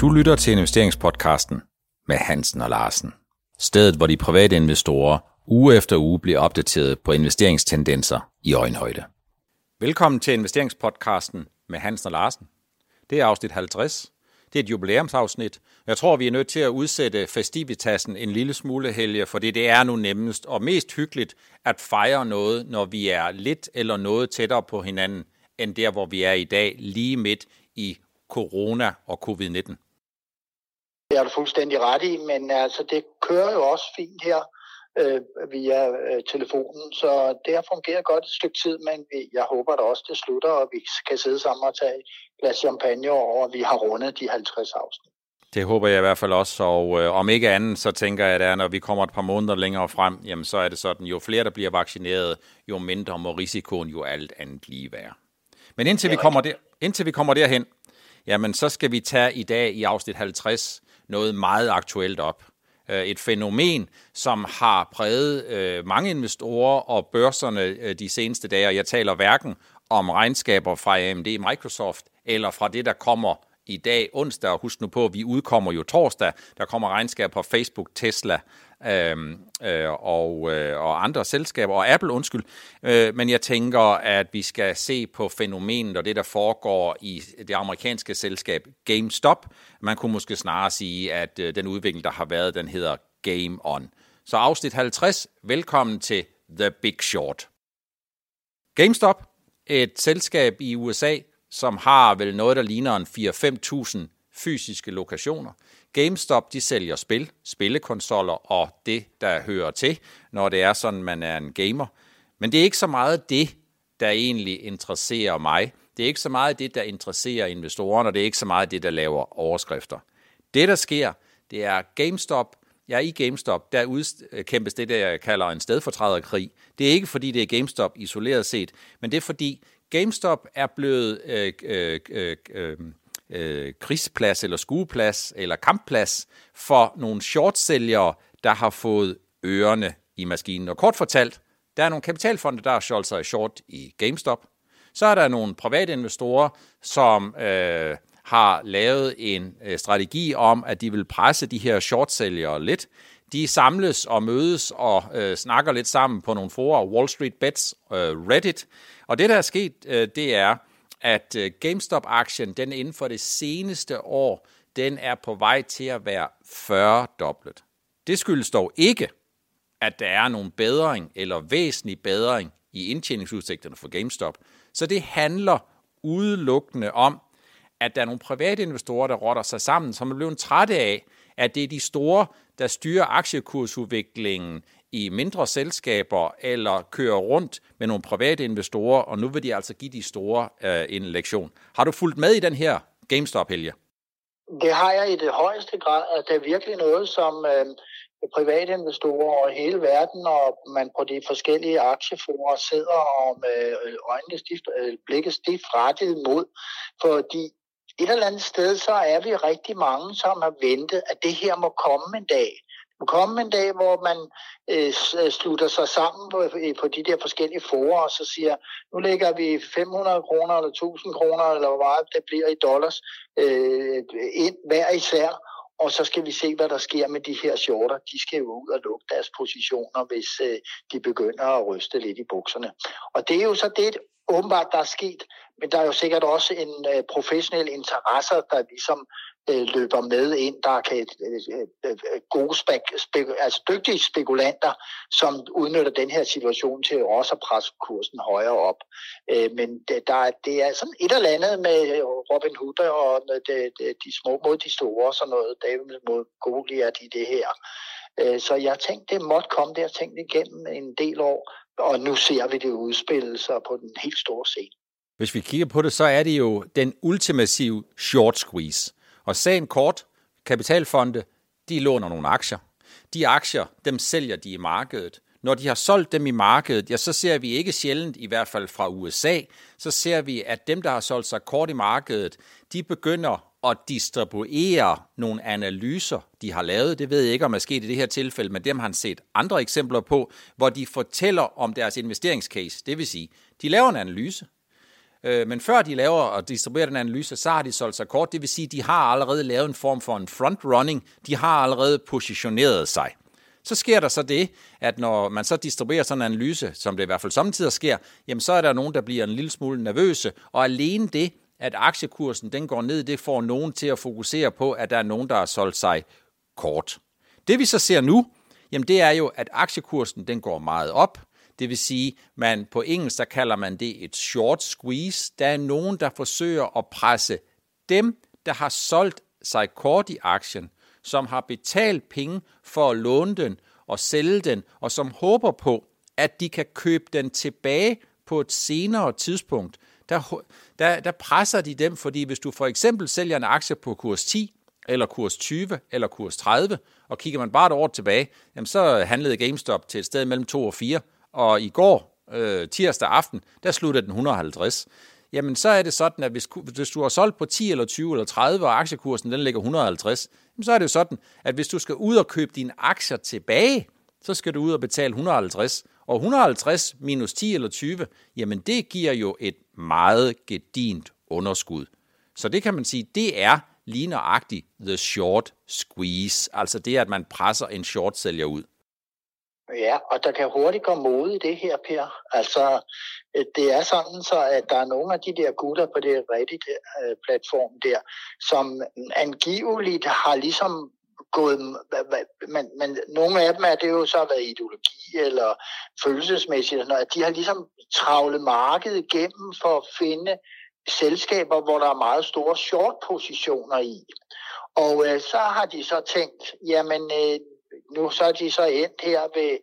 Du lytter til investeringspodcasten med Hansen og Larsen. Stedet, hvor de private investorer uge efter uge bliver opdateret på investeringstendenser i øjenhøjde. Velkommen til investeringspodcasten med Hansen og Larsen. Det er afsnit 50. Det er et jubilæumsafsnit. Jeg tror, vi er nødt til at udsætte festivitassen en lille smule helge, for det er nu nemmest og mest hyggeligt at fejre noget, når vi er lidt eller noget tættere på hinanden, end der, hvor vi er i dag, lige midt i corona og covid-19. Det er du fuldstændig ret i, men altså, det kører jo også fint her øh, via øh, telefonen, så det har fungeret godt et stykke tid, men jeg håber da også, det slutter, og vi kan sidde sammen og tage et glas champagne over, og vi har rundet de 50 afsnit. Det håber jeg i hvert fald også, og øh, om ikke andet, så tænker jeg, at når vi kommer et par måneder længere frem, jamen så er det sådan, jo flere der bliver vaccineret, jo mindre må risikoen jo alt andet lige være. Men indtil vi kommer, der, indtil vi kommer derhen, jamen så skal vi tage i dag i afsnit 50 noget meget aktuelt op. Øh, et fænomen, som har præget øh, mange investorer og børserne øh, de seneste dage, og jeg taler hverken om regnskaber fra AMD Microsoft, eller fra det, der kommer i dag onsdag, og husk nu på, at vi udkommer jo torsdag, der kommer regnskab på Facebook, Tesla øh, øh, og, øh, og andre selskaber, og Apple, undskyld. Øh, men jeg tænker, at vi skal se på fænomenet og det, der foregår i det amerikanske selskab GameStop. Man kunne måske snarere sige, at øh, den udvikling, der har været, den hedder Game On. Så afsnit 50, velkommen til The Big Short. GameStop, et selskab i USA, som har vel noget, der ligner en 4-5.000 fysiske lokationer. GameStop, de sælger spil, spillekonsoller og det, der hører til, når det er sådan, man er en gamer. Men det er ikke så meget det, der egentlig interesserer mig. Det er ikke så meget det, der interesserer investorerne, og det er ikke så meget det, der laver overskrifter. Det, der sker, det er GameStop. Ja, i GameStop, der udkæmpes det, der jeg kalder en stedfortræderkrig. Det er ikke, fordi det er GameStop isoleret set, men det er, fordi GameStop er blevet øh, øh, øh, øh øh, krigsplads eller skueplads eller kampplads for nogle shortsælgere, der har fået ørerne i maskinen. Og kort fortalt, der er nogle kapitalfonde, der har solgt sig short i GameStop. Så er der nogle private investorer, som øh, har lavet en øh, strategi om, at de vil presse de her shortsælgere lidt. De samles og mødes og øh, snakker lidt sammen på nogle forer, Wall Street Bets, øh, Reddit. Og det, der er sket, øh, det er, at øh, GameStop-aktien, den inden for det seneste år, den er på vej til at være 40-doblet. Det skyldes dog ikke, at der er nogen bedring eller væsentlig bedring i indtjeningsudsigterne for GameStop. Så det handler udelukkende om, at der er nogle private investorer, der rotter sig sammen, som er blevet trætte af, at det er de store, der styrer aktiekursudviklingen i mindre selskaber eller kører rundt med nogle private investorer, og nu vil de altså give de store øh, en lektion. Har du fulgt med i den her GameStop, Helge? Det har jeg i det højeste grad, at det er virkelig noget, som øh, private investorer over hele verden, og man på de forskellige aktieforer sidder og med øh, øjnene stift, øh, blikket stift rettet mod, fordi et eller andet sted, så er vi rigtig mange, som har ventet, at det her må komme en dag komme en dag, hvor man øh, øh slutter sig sammen på, øh, på de der forskellige forer, og så siger, nu lægger vi 500 kroner eller 1000 kroner, eller hvor meget det bliver i dollars, øh, ind hver især, og så skal vi se, hvad der sker med de her shorter. De skal jo ud og lukke deres positioner, hvis øh, de begynder at ryste lidt i bukserne. Og det er jo så det, åbenbart, der er sket. Men der er jo sikkert også en øh, professionel interesse, der ligesom øh, løber med ind, der kan øh, øh, øh, øh gode spek, spek, altså dygtige spekulanter, som udnytter den her situation til også at presse kursen højere op. Øh, men det, der, det er sådan et eller andet med øh, Robin Hood og de, de, de små mod de store, sådan noget David mod Goliath i det her. Øh, så jeg tænkte, det måtte komme der, tænkt igennem en del år, og nu ser vi det udspille sig på den helt store scene. Hvis vi kigger på det, så er det jo den ultimative short squeeze. Og sagen kort, kapitalfonde, de låner nogle aktier. De aktier, dem sælger de i markedet. Når de har solgt dem i markedet, ja, så ser vi ikke sjældent, i hvert fald fra USA, så ser vi, at dem, der har solgt sig kort i markedet, de begynder at distribuere nogle analyser, de har lavet. Det ved jeg ikke, om er sket i det her tilfælde, men dem har han set andre eksempler på, hvor de fortæller om deres investeringscase. Det vil sige, de laver en analyse, Øh, men før de laver og distribuerer den analyse, så har de solgt sig kort. Det vil sige, de har allerede lavet en form for en front-running. De har allerede positioneret sig. Så sker der så det, at når man så distribuerer sådan en analyse, som det i hvert fald samtidig sker, jamen så er der nogen, der bliver en lille smule nervøse, og alene det, at aktiekursen den går ned, det får nogen til at fokusere på, at der er nogen, der har solgt sig kort. Det vi så ser nu, jamen det er jo, at aktiekursen den går meget op. Det vil sige, man på engelsk der kalder man det et short squeeze. Der er nogen, der forsøger at presse dem, der har solgt sig kort i aktien, som har betalt penge for at låne den og sælge den, og som håber på, at de kan købe den tilbage på et senere tidspunkt. Der, der, der presser de dem, fordi hvis du for eksempel sælger en aktie på kurs 10, eller kurs 20, eller kurs 30, og kigger man bare et år tilbage, jamen så handlede GameStop til et sted mellem 2 og 4, og i går, øh, tirsdag aften, der sluttede den 150 jamen så er det sådan, at hvis, hvis du har solgt på 10 eller 20 eller 30, og aktiekursen den ligger 150, jamen så er det jo sådan, at hvis du skal ud og købe dine aktier tilbage, så skal du ud og betale 150. Og 150 minus 10 eller 20, jamen det giver jo et meget gedint underskud. Så det kan man sige, det er lige nøjagtigt the short squeeze, altså det, at man presser en short sælger ud. Ja, og der kan hurtigt komme mod i det her, Per. Altså, øh, det er sådan så, at der er nogle af de der gutter på det rigtige øh, platform der, som angiveligt har ligesom gået, men, men nogle af dem er det jo så været ideologi eller følelsesmæssigt, at de har ligesom travlet markedet igennem for at finde selskaber, hvor der er meget store short-positioner i. Og øh, så har de så tænkt, jamen øh, nu så er de så endt her ved,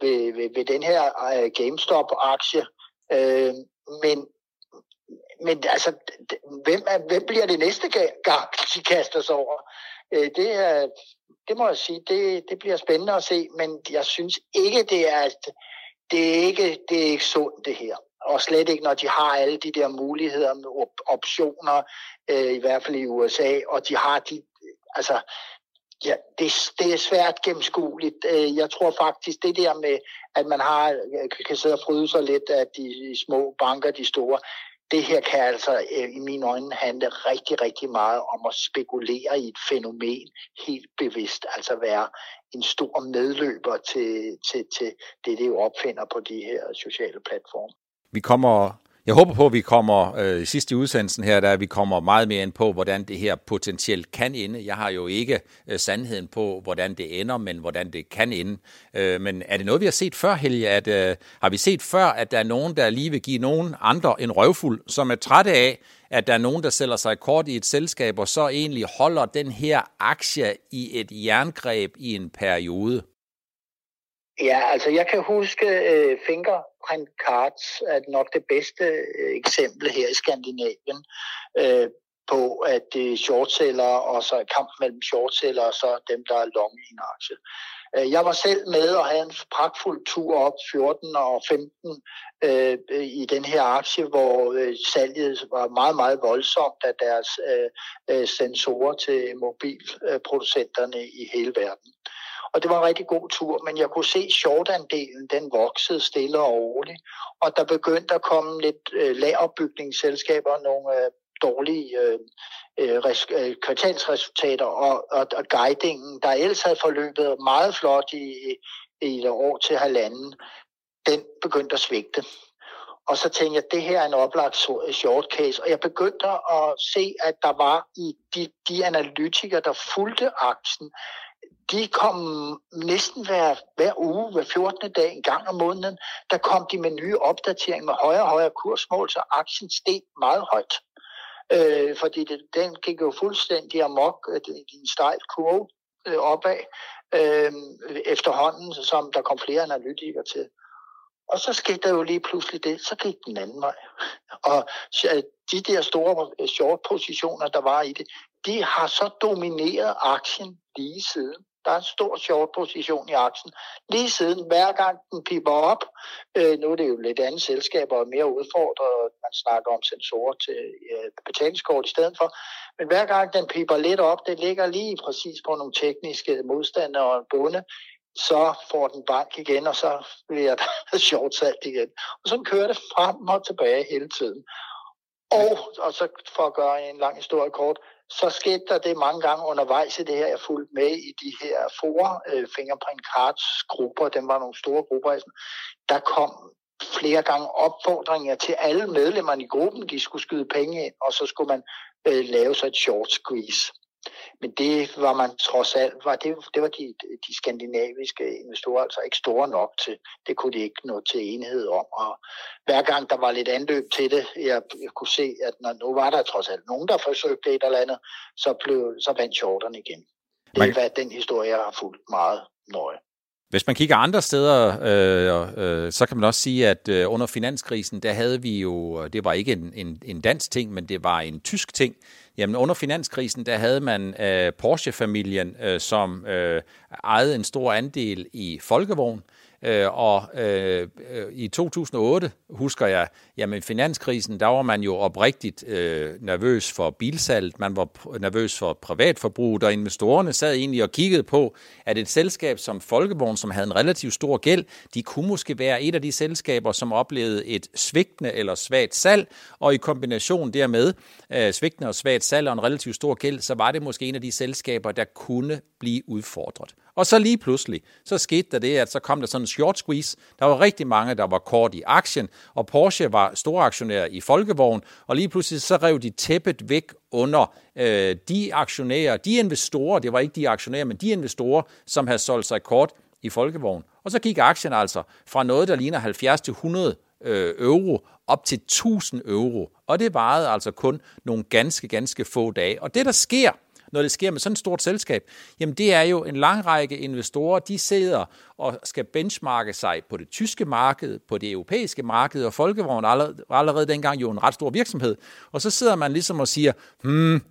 ved, ved, ved den her øh, GameStop-aktie. Øh, men, men altså, hvem, er, hvem bliver det næste gang, de kaster sig over? Uh, det, er, det må jeg sige, det, det bliver spændende at se, men jeg synes ikke, det er, det er ikke, det er ikke sundt, det her og slet ikke, når de har alle de der muligheder med op- optioner, øh, i hvert fald i USA, og de har de, altså, Ja, det, det er svært gennemskueligt. Øh, jeg tror faktisk, det der med, at man har, øh, kan sidde og fryde sig lidt af de små banker, de store, det her kan altså øh, i mine øjne handle rigtig, rigtig meget om at spekulere i et fænomen helt bevidst, altså være en stor medløber til, til, til det, det jo opfinder på de her sociale platforme. Vi kommer jeg håber på, at vi kommer øh, i sidste udsendelsen her, der vi kommer meget mere ind på, hvordan det her potentielt kan ende. Jeg har jo ikke øh, sandheden på, hvordan det ender, men hvordan det kan ende. Øh, men er det noget, vi har set før, Helge? At, øh, har vi set før, at der er nogen, der lige vil give nogen andre en røvfuld, som er trætte af, at der er nogen, der sælger sig kort i et selskab, og så egentlig holder den her aktie i et jerngreb i en periode? Ja, altså jeg kan huske øh, fingerprint cards er nok det bedste øh, eksempel her i Skandinavien øh, på, at det er shortseller og så kamp mellem shortseller og så dem, der er long i en aktie. Øh, jeg var selv med og havde en pragtfuld tur op 14 og 15 øh, i den her aktie, hvor øh, salget var meget, meget voldsomt af deres øh, øh sensorer til mobilproducenterne i hele verden. Og det var en rigtig god tur, men jeg kunne se shortandelen, den voksede stille og roligt. Og der begyndte at komme lidt øh, lagerbygningsselskaber, nogle øh, dårlige øh, øh, res, øh, kvartalsresultater, og, og, og guidingen, der ellers havde forløbet meget flot i, i et år til halvanden, den begyndte at svigte. Og så tænkte jeg, at det her er en oplagt short case. Og jeg begyndte at se, at der var i de, de analytikere, der fulgte aktien, de kom næsten hver, hver uge, hver 14. dag, en gang om måneden, der kom de med nye opdateringer med højere og højere kursmål, så aktien steg meget højt. Øh, fordi det, den gik jo fuldstændig amok, øh, en stejl kurve øh, opad, øh, efterhånden, som der kom flere analytikere til. Og så skete der jo lige pludselig det, så gik den anden vej. Og de der store øh, short positioner, der var i det, de har så domineret aktien lige siden. Der er en stor short position i aktien. Lige siden, hver gang den piper op, øh, nu er det jo lidt andet selskab og mere udfordret, man snakker om sensorer til øh, betalingskort i stedet for, men hver gang den piper lidt op, det ligger lige præcis på nogle tekniske modstandere og bunde, så får den bank igen, og så bliver der short salt igen. Og så kører det frem og tilbage hele tiden. Og, og så for at gøre en lang historie kort, så skete der det mange gange undervejs i det her, jeg fulgte med i de her for øh, Fingerprint Cards grupper, dem var nogle store grupper, der kom flere gange opfordringer til alle medlemmerne i gruppen, de skulle skyde penge ind, og så skulle man øh, lave så et short squeeze. Men det var man trods alt, var det, det var de, de skandinaviske investorer altså ikke store nok til. Det kunne de ikke nå til enighed om. Og hver gang der var lidt anløb til det, jeg, jeg kunne se, at når, nu var der trods alt nogen, der forsøgte et eller andet, så, blev, så vandt shorterne igen. Det er man... den historie, jeg har fulgt meget nøje. Hvis man kigger andre steder, øh, øh, så kan man også sige, at øh, under finanskrisen, der havde vi jo, det var ikke en, en, en dansk ting, men det var en tysk ting. Jamen under finanskrisen, der havde man øh, Porsche-familien, øh, som øh, ejede en stor andel i Folkevogn. Øh, Øh, og øh, i 2008, husker jeg, jamen finanskrisen, der var man jo oprigtigt øh, nervøs for bilsalget, man var nervøs for privatforbrug, og investorerne sad egentlig og kiggede på, at et selskab som Folkevogn, som havde en relativt stor gæld, de kunne måske være et af de selskaber, som oplevede et svigtende eller svagt salg, og i kombination dermed øh, svigtende og svagt salg og en relativt stor gæld, så var det måske en af de selskaber, der kunne blive udfordret. Og så lige pludselig, så skete der det, at så kom der sådan en short squeeze. Der var rigtig mange, der var kort i aktien, og Porsche var storaktionær i Folkevogn, og lige pludselig så rev de tæppet væk under øh, de aktionærer, de investorer, det var ikke de aktionærer, men de investorer, som havde solgt sig kort i Folkevogn. Og så gik aktien altså fra noget, der ligner 70 til 100 øh, euro op til 1000 euro. Og det varede altså kun nogle ganske, ganske få dage. Og det, der sker, når det sker med sådan et stort selskab, jamen det er jo en lang række investorer, de sidder og skal benchmarke sig på det tyske marked, på det europæiske marked, og Folkevogn allerede, allerede dengang jo en ret stor virksomhed. Og så sidder man ligesom og siger, hmm,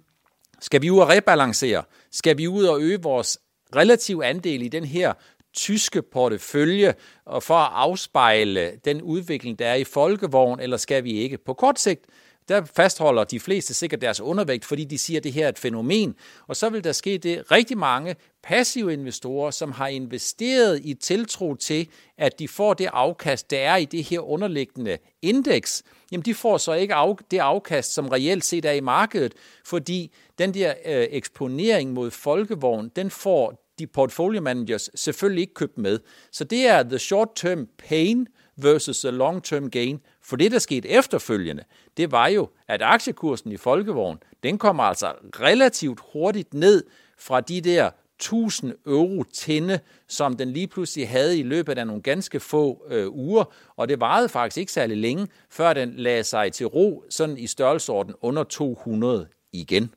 skal vi ud og rebalancere? Skal vi ud og øge vores relativ andel i den her tyske portefølje og for at afspejle den udvikling, der er i folkevogn, eller skal vi ikke? På kort sigt, der fastholder de fleste sikkert deres undervægt, fordi de siger, at det her er et fænomen. Og så vil der ske det rigtig mange passive investorer, som har investeret i tiltro til, at de får det afkast, der er i det her underliggende indeks, jamen de får så ikke af, det afkast, som reelt set er i markedet, fordi den der øh, eksponering mod folkevogn, den får de portfolio managers selvfølgelig ikke købt med. Så det er the short-term pain versus the long-term gain. For det, der skete efterfølgende, det var jo, at aktiekursen i Folkevogn, den kommer altså relativt hurtigt ned fra de der 1000 euro tinde, som den lige pludselig havde i løbet af nogle ganske få øh, uger, og det varede faktisk ikke særlig længe, før den lagde sig til ro, sådan i størrelsesorden under 200 igen.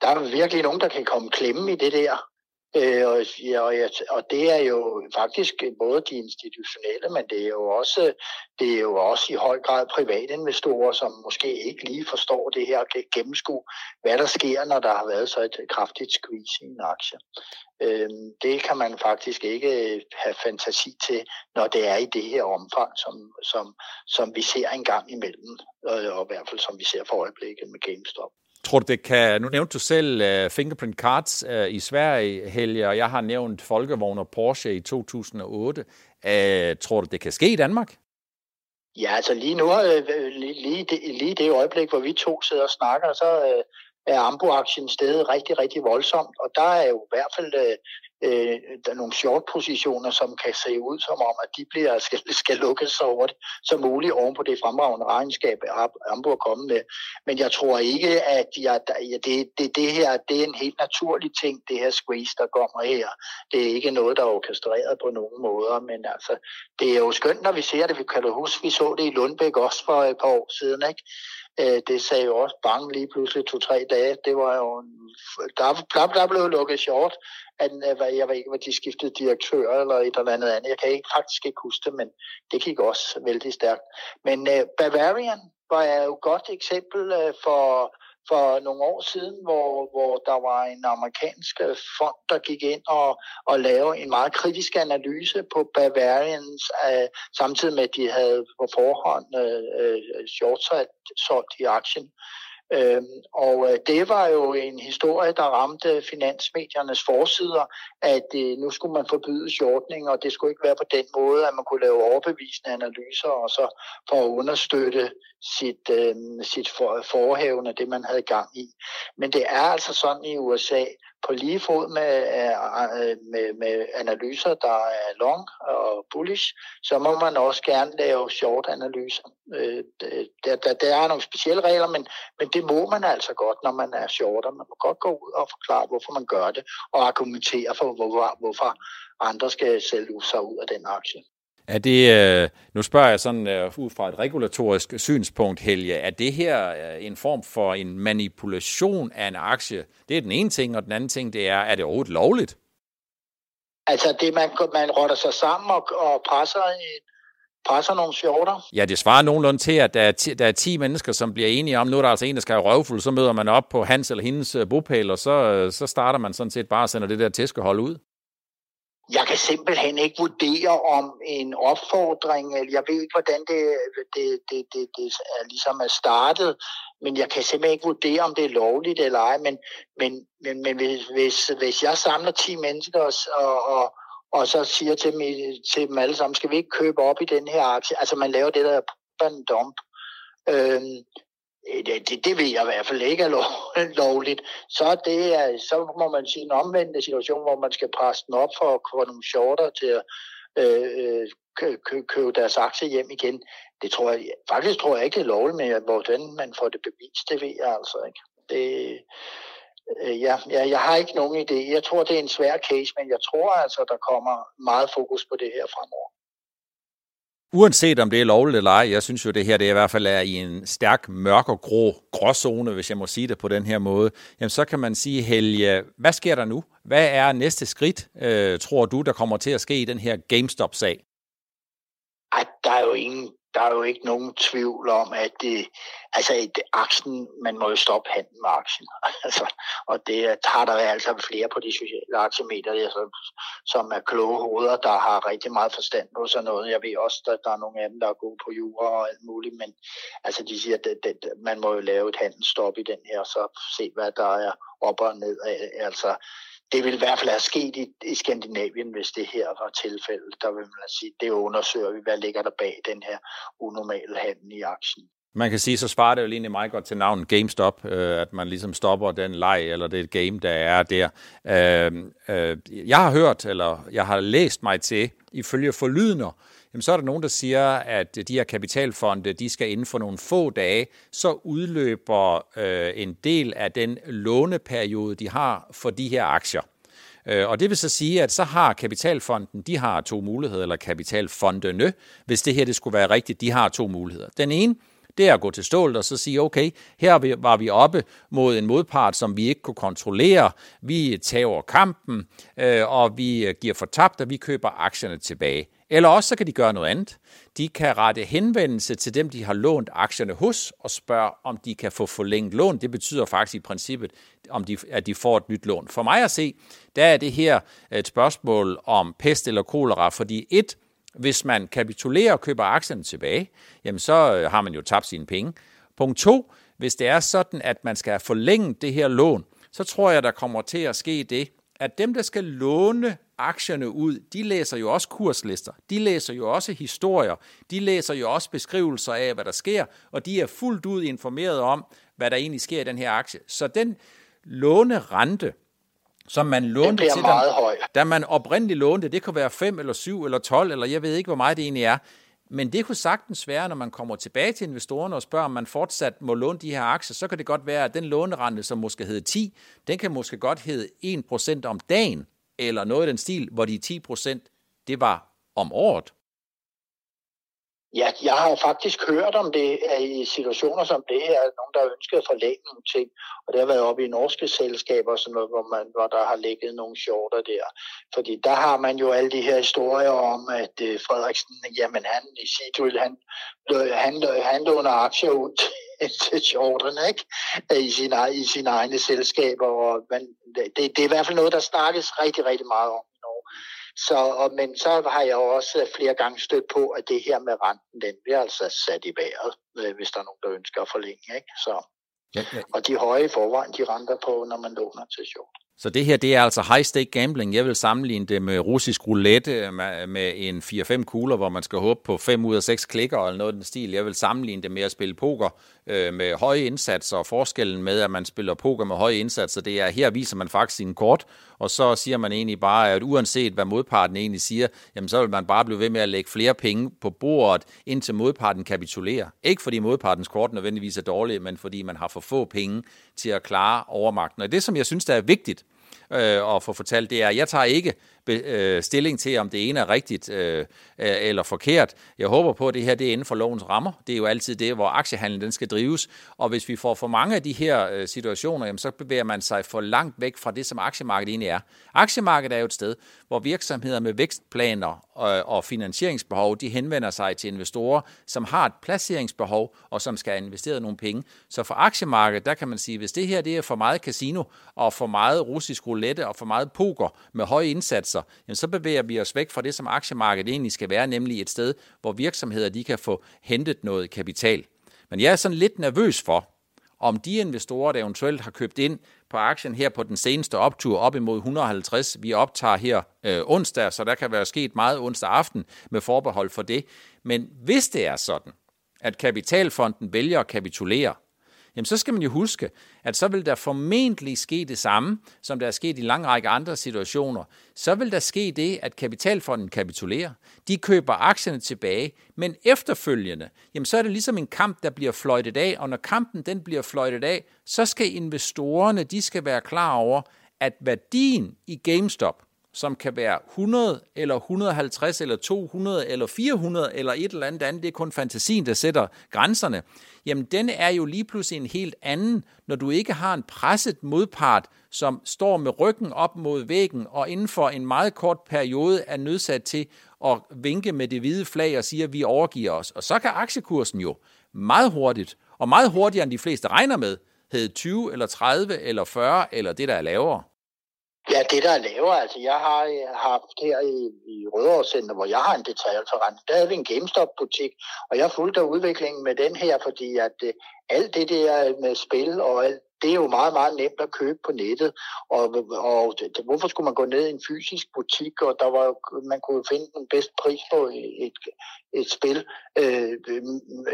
Der er virkelig nogen, der kan komme klemme i det der. Øh, og, ja, og, jeg, og det er jo faktisk både de institutionelle, men det er jo også, det er jo også i høj grad private investorer, som måske ikke lige forstår det her kan gennemskue, hvad der sker, når der har været så et kraftigt squeeze i en aktie. Øh, det kan man faktisk ikke øh, have fantasi til, når det er i det her omfang, som, som, som vi ser en gang imellem, og i hvert fald som vi ser for øjeblikket med GameStop. Tror du, det kan... Nu nævnte du selv uh, Fingerprint Cards uh, i Sverige, Helge, og jeg har nævnt Folkevogn og Porsche i 2008. Uh, øh, tror du, det kan ske i Danmark? Ja, altså lige nu, uh, lige, lige, det, lige det øjeblik, hvor vi to sidder og snakker, så uh, er Ambo-aktien stedet rigtig, rigtig voldsomt, og der er jo i hvert fald uh, øh, der er nogle short-positioner, som kan se ud som om, at de bliver, skal, skal lukkes så hurtigt som muligt oven på det fremragende regnskab, Hamburg er kommet med. Men jeg tror ikke, at jeg, ja, det, det, det her det er en helt naturlig ting, det her squeeze, der kommer her. Det er ikke noget, der er orkestreret på nogen måder, men altså, det er jo skønt, når vi ser det. Vi kan du huske, vi så det i Lundbæk også for et par år siden, ikke? Øh, det sagde jo også bange lige pludselig to-tre dage. Det var jo en, der, der, der blev lukket short at, hvad, jeg ved ikke, hvad de skiftede direktør eller et eller andet andet. Jeg kan ikke, faktisk ikke huske det, men det gik også vældig stærkt. Men uh, Bavarian var jo et godt eksempel uh, for, for nogle år siden, hvor, hvor der var en amerikansk øh, fond, der gik ind og, og lavede en meget kritisk analyse på Bavarians, uh, samtidig med, at de havde på forhånd øh, uh, short solgt i aktien. Øhm, og øh, det var jo en historie, der ramte finansmediernes forsider, at øh, nu skulle man forbyde shortning, og det skulle ikke være på den måde, at man kunne lave overbevisende analyser, og så for at understøtte sit, øh, sit for, forhævende, det man havde gang i. Men det er altså sådan i USA, på lige fod med, øh, med, med analyser, der er long og bullish, så må man også gerne lave short-analyser. Øh, der, der, der er nogle specielle regler, men, men det må man altså godt, når man er shorter. Man må godt gå ud og forklare, hvorfor man gør det, og argumentere for, hvorfor, hvorfor andre skal sælge sig ud af den aktie. Er det, øh, nu spørger jeg sådan uh, ud fra et regulatorisk synspunkt, Helge, er det her uh, en form for en manipulation af en aktie? Det er den ene ting, og den anden ting, det er, er det overhovedet lovligt? Altså det, man, man rotter sig sammen og, og presser, presser nogle shorter. Ja, det svarer nogenlunde til, at der er, ti, der er 10 mennesker, som bliver enige om, nu er der altså en, der skal have røvfuld, så møder man op på hans eller hendes bopæl, og så, så starter man sådan set bare og sender det der tæskehold ud. Jeg kan simpelthen ikke vurdere om en opfordring, eller jeg ved ikke, hvordan det, det, det, det, det er, ligesom er startet, men jeg kan simpelthen ikke vurdere, om det er lovligt eller ej. Men, men, men, men hvis, hvis, hvis jeg samler 10 mennesker og, og, og så siger til dem, til dem alle sammen, skal vi ikke købe op i den her aktie? Altså man laver det der dump. Øhm, Øh, det, det, det ved jeg i hvert fald ikke er lov, lovligt, så, det er, så må man sige en omvendt situation, hvor man skal presse den op for at få nogle shorter til at øh, øh kø, købe deres aktie hjem igen. Det tror jeg, faktisk tror jeg ikke, det er lovligt, men hvordan man får det bevist, det ved jeg altså ikke. Det, øh, ja, ja, jeg har ikke nogen idé. Jeg tror, det er en svær case, men jeg tror altså, der kommer meget fokus på det her fremover. Uanset om det er lovligt eller ej, jeg synes jo, det her det er i hvert fald er i en stærk mørk og grå gråzone, hvis jeg må sige det på den her måde, jamen så kan man sige, Helge, hvad sker der nu? Hvad er næste skridt, øh, tror du, der kommer til at ske i den her GameStop-sag? Ej, der er jo ingen der er jo ikke nogen tvivl om, at det, altså, at aktien, man må jo stoppe handlen med aktien. altså, og det har der altså flere på de sociale aktiemeter, altså, som er kloge hoveder, der har rigtig meget forstand på sådan noget. Jeg ved også, at der er nogle af dem, der er gode på jura og alt muligt, men altså, de siger, at det, det, man må jo lave et handelsstop i den her, og så se, hvad der er op og ned. Altså, det vil i hvert fald have sket i, i Skandinavien, hvis det her var tilfældet. Der vil man sige, det undersøger vi, hvad ligger der bag den her unormale handel i aktien. Man kan sige, så svarer det jo egentlig meget godt til navnet GameStop, øh, at man ligesom stopper den leg, eller det game, der er der. Øh, øh, jeg har hørt, eller jeg har læst mig til, ifølge forlydender, jamen så er der nogen, der siger, at de her kapitalfonde, de skal inden for nogle få dage, så udløber øh, en del af den låneperiode, de har for de her aktier. Øh, og det vil så sige, at så har kapitalfonden, de har to muligheder, eller kapitalfondene, hvis det her det skulle være rigtigt, de har to muligheder. Den ene, det er at gå til stålet og så sige, okay, her var vi oppe mod en modpart, som vi ikke kunne kontrollere. Vi tager kampen, øh, og vi øh, giver fortabt, og vi køber aktierne tilbage. Eller også så kan de gøre noget andet. De kan rette henvendelse til dem, de har lånt aktierne hos, og spørge, om de kan få forlænget lån. Det betyder faktisk i princippet, om de, at de får et nyt lån. For mig at se, der er det her et spørgsmål om pest eller kolera, fordi et, hvis man kapitulerer og køber aktierne tilbage, jamen så øh, har man jo tabt sine penge. Punkt to, hvis det er sådan, at man skal have forlænget det her lån, så tror jeg, der kommer til at ske det, at dem, der skal låne aktierne ud, de læser jo også kurslister, de læser jo også historier, de læser jo også beskrivelser af, hvad der sker, og de er fuldt ud informeret om, hvad der egentlig sker i den her aktie. Så den lånerente, som man lånte til dem, da man oprindeligt lånte, det kunne være 5 eller 7 eller 12, eller jeg ved ikke, hvor meget det egentlig er, men det kunne sagtens være, når man kommer tilbage til investorerne og spørger, om man fortsat må låne de her aktier, så kan det godt være, at den lånerente, som måske hedder 10, den kan måske godt hedde 1% om dagen, eller noget i den stil, hvor de 10% det var om året. Ja, jeg har faktisk hørt om det i situationer som det her, nogen der har ønsket at forlænge nogle ting, og det har været oppe i norske selskaber, sådan noget, hvor, man, hvor der har ligget nogle shorter der. Fordi der har man jo alle de her historier om, at øh, Frederiksen, jamen han i Seadrill, han, han, han låner aktier ud til shorterne, ikke? Øh, I sine, i sine egne selskaber, og man, det, det er i hvert fald noget, der snakkes rigtig, rigtig meget om så, og, men så har jeg også flere gange stødt på, at det her med renten, den bliver altså sat i vejret, øh, hvis der er nogen, der ønsker at forlænge. Ikke? Så. Ja, ja. Og de høje i forvejen, de renter på, når man låner til short. Så det her, det er altså high-stake gambling. Jeg vil sammenligne det med russisk roulette med, med en 4-5 kugler, hvor man skal håbe på 5 ud af 6 klikker eller noget af den stil. Jeg vil sammenligne det med at spille poker øh, med høje indsatser, og forskellen med, at man spiller poker med høje indsatser, det er, her viser man faktisk sin kort, og så siger man egentlig bare, at uanset hvad modparten egentlig siger, jamen så vil man bare blive ved med at lægge flere penge på bordet, indtil modparten kapitulerer. Ikke fordi modpartens kort nødvendigvis er dårlige, men fordi man har for få penge til at klare overmagten. Og det, som jeg synes, der er vigtigt, øh, at få fortalt, det er, at jeg tager ikke øh, stilling til, om det ene er rigtigt øh, eller forkert. Jeg håber på, at det her det er inden for lovens rammer. Det er jo altid det, hvor aktiehandlen den skal drives. Og hvis vi får for mange af de her øh, situationer, jamen, så bevæger man sig for langt væk fra det, som aktiemarkedet egentlig er. Aktiemarkedet er jo et sted, hvor virksomheder med vækstplaner og, og finansieringsbehov, de henvender sig til investorer, som har et placeringsbehov, og som skal have investeret nogle penge. Så for aktiemarkedet, der kan man sige, hvis det her det er for meget casino, og for meget russisk roulette, og for meget poker med høje indsatser, jamen så bevæger vi os væk fra det, som aktiemarkedet egentlig skal være, nemlig et sted, hvor virksomheder de kan få hentet noget kapital. Men jeg er sådan lidt nervøs for, om de investorer, der eventuelt har købt ind på aktien her på den seneste optur op imod 150, vi optager her øh, onsdag, så der kan være sket meget onsdag aften med forbehold for det. Men hvis det er sådan, at kapitalfonden vælger at kapitulere, jamen så skal man jo huske, at så vil der formentlig ske det samme, som der er sket i en lang række andre situationer. Så vil der ske det, at kapitalfonden kapitulerer. De køber aktierne tilbage, men efterfølgende, jamen så er det ligesom en kamp, der bliver fløjtet af, og når kampen den bliver fløjtet af, så skal investorerne, de skal være klar over, at værdien i GameStop, som kan være 100 eller 150 eller 200 eller 400 eller et eller andet andet, det er kun fantasien, der sætter grænserne, jamen den er jo lige pludselig en helt anden, når du ikke har en presset modpart, som står med ryggen op mod væggen og inden for en meget kort periode er nødsat til at vinke med det hvide flag og sige, at vi overgiver os. Og så kan aktiekursen jo meget hurtigt, og meget hurtigere end de fleste regner med, hedde 20 eller 30 eller 40 eller det, der er lavere. Ja, det der er lavere, altså jeg har øh, haft her i, i Rødovre Center, hvor jeg har en detaljforretning, der havde vi en GameStop-butik, og jeg fulgte udviklingen med den her, fordi at øh, alt det der med spil og alt det er jo meget, meget nemt at købe på nettet. Og, og det, hvorfor skulle man gå ned i en fysisk butik, og der var, man kunne finde den bedste pris på et, et spil. Øh,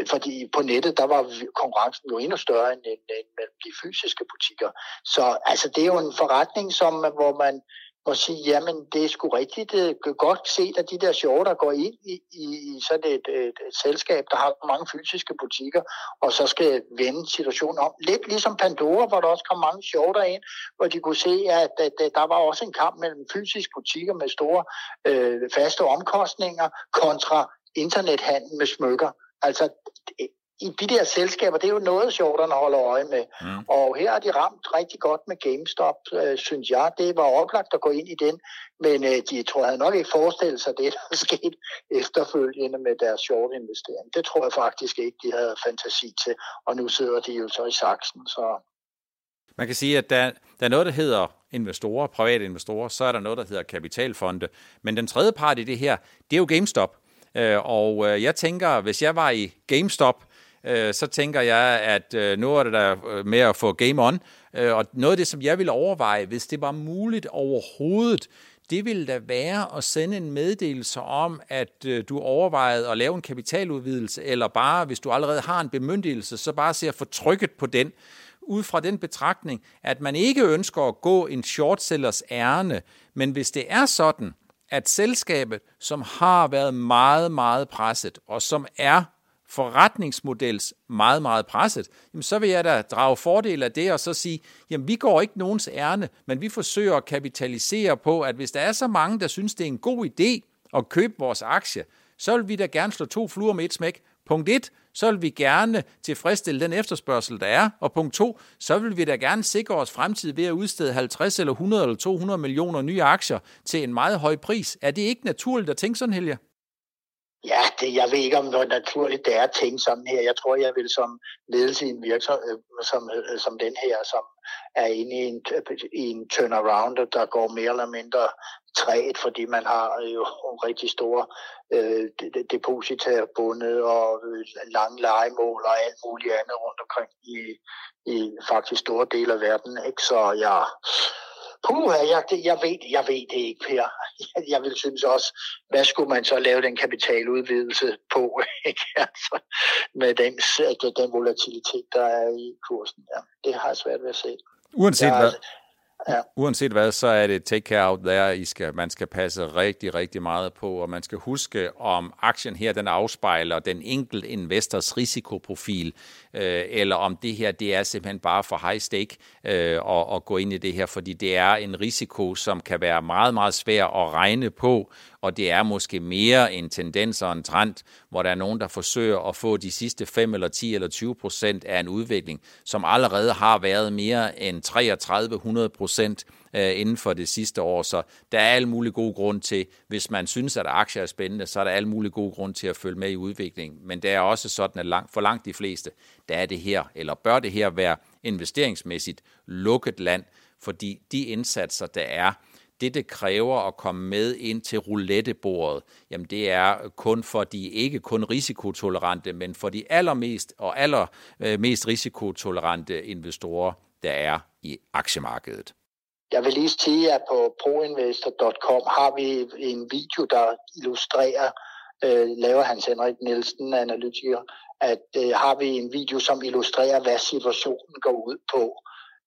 fordi på nettet, der var konkurrencen jo endnu større end, end, end mellem de fysiske butikker. Så altså, det er jo en forretning, som, hvor man og sige, jamen det er sgu rigtigt godt set, at de der sjove, der går ind i, i, i sådan et, et, et selskab, der har mange fysiske butikker, og så skal vende situationen om. Lidt ligesom Pandora, hvor der også kom mange sjove derind, hvor de kunne se, at, at, at der var også en kamp mellem fysiske butikker med store øh, faste omkostninger kontra internethandel med smykker. Altså i de der selskaber, det er jo noget, sjovterne holder øje med. Mm. Og her har de ramt rigtig godt med GameStop, øh, synes jeg. Det var oplagt at gå ind i den, men øh, de tror jeg havde nok ikke forestillet sig det, der er sket efterfølgende med deres short investering. Det tror jeg faktisk ikke, de havde fantasi til, og nu sidder de jo så i saksen. Så. Man kan sige, at der, der er noget, der hedder investorer, private investorer, så er der noget, der hedder kapitalfonde. Men den tredje part i det her, det er jo GameStop. Øh, og øh, jeg tænker, hvis jeg var i GameStop, øh, så tænker jeg, at øh, nu er det der øh, med at få game on. Øh, og noget af det, som jeg ville overveje, hvis det var muligt overhovedet, det ville da være at sende en meddelelse om, at øh, du overvejede at lave en kapitaludvidelse, eller bare, hvis du allerede har en bemyndigelse, så bare se at få trykket på den, ud fra den betragtning, at man ikke ønsker at gå en shortsellers ærne, men hvis det er sådan, at selskabet, som har været meget, meget presset, og som er forretningsmodels meget, meget presset, jamen så vil jeg da drage fordel af det og så sige, jamen vi går ikke nogens ærne, men vi forsøger at kapitalisere på, at hvis der er så mange, der synes, det er en god idé at købe vores aktie, så vil vi da gerne slå to fluer med et smæk. Punkt 1, så vil vi gerne tilfredsstille den efterspørgsel, der er. Og punkt 2, så vil vi da gerne sikre os fremtid ved at udstede 50 eller 100 eller 200 millioner nye aktier til en meget høj pris. Er det ikke naturligt at tænke sådan, Helge? Ja, det, jeg ved ikke, om det naturligt det er ting sådan her. Jeg tror, jeg vil som ledelse i en virksomhed øh, som, øh, som den her, som er inde i en, i en turnaround, der går mere eller mindre træet, fordi man har øh, jo rigtig store øh, depositer bundet og lange legemål og alt muligt andet rundt omkring i, i faktisk store dele af verden. Ikke? Så jeg, Puh, jeg, jeg, ved, jeg ved det ikke, Per. Jeg, jeg vil synes også, hvad skulle man så lave den kapitaludvidelse på, ikke? Altså, med den, den volatilitet, der er i kursen. Ja, det har jeg svært ved at se. Uanset jeg, hvad, Ja. Uanset hvad, så er det take care out der, I skal, man skal passe rigtig, rigtig meget på, og man skal huske, om aktien her den afspejler den enkelte investors risikoprofil, øh, eller om det her det er simpelthen bare for high stake øh, at, at gå ind i det her, fordi det er en risiko, som kan være meget, meget svær at regne på, og det er måske mere en tendens og en trend, hvor der er nogen, der forsøger at få de sidste 5 eller 10 eller 20 procent af en udvikling, som allerede har været mere end 3300 procent øh, inden for det sidste år. Så der er alle mulige gode grund til, hvis man synes, at aktier er spændende, så er der alle mulige gode grund til at følge med i udviklingen. Men det er også sådan, at langt, for langt de fleste, der er det her, eller bør det her være investeringsmæssigt lukket land, fordi de indsatser, der er, det, det kræver at komme med ind til roulettebordet, jamen det er kun for de ikke kun risikotolerante, men for de allermest og allermest øh, risikotolerante investorer, der er i aktiemarkedet. Jeg vil lige sige, at på proinvestor.com har vi en video, der illustrerer, øh, laver Hans Henrik Nielsen, analytiker, at øh, har vi en video, som illustrerer, hvad situationen går ud på.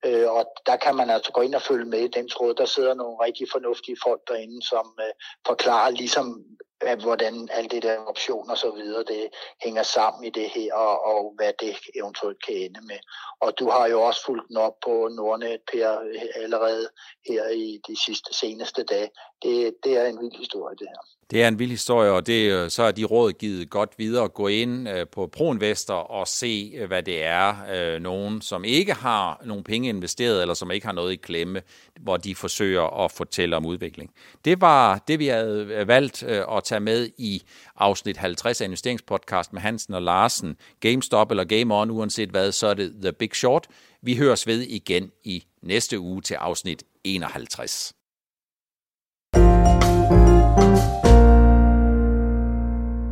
Øh, og der kan man altså gå ind og følge med i den tråd. Der sidder nogle rigtig fornuftige folk derinde, som øh, forklarer ligesom, at hvordan alt det der option og så videre, det hænger sammen i det her, og, og hvad det eventuelt kan ende med. Og du har jo også fulgt den op på Nordnet, Per, allerede her i de sidste seneste dage. Det, det er en vild historie, det her. Det er en vild historie, og det, øh, så er de råd givet godt videre. Gå ind øh, på ProInvestor og se, øh, hvad det er, nogen, som ikke har nogen penge investeret, eller som ikke har noget i klemme, hvor de forsøger at fortælle om udvikling. Det var det, vi havde valgt at tage med i afsnit 50 af investeringspodcast med Hansen og Larsen. GameStop eller Game On, uanset hvad, så er det The Big Short. Vi høres ved igen i næste uge til afsnit 51.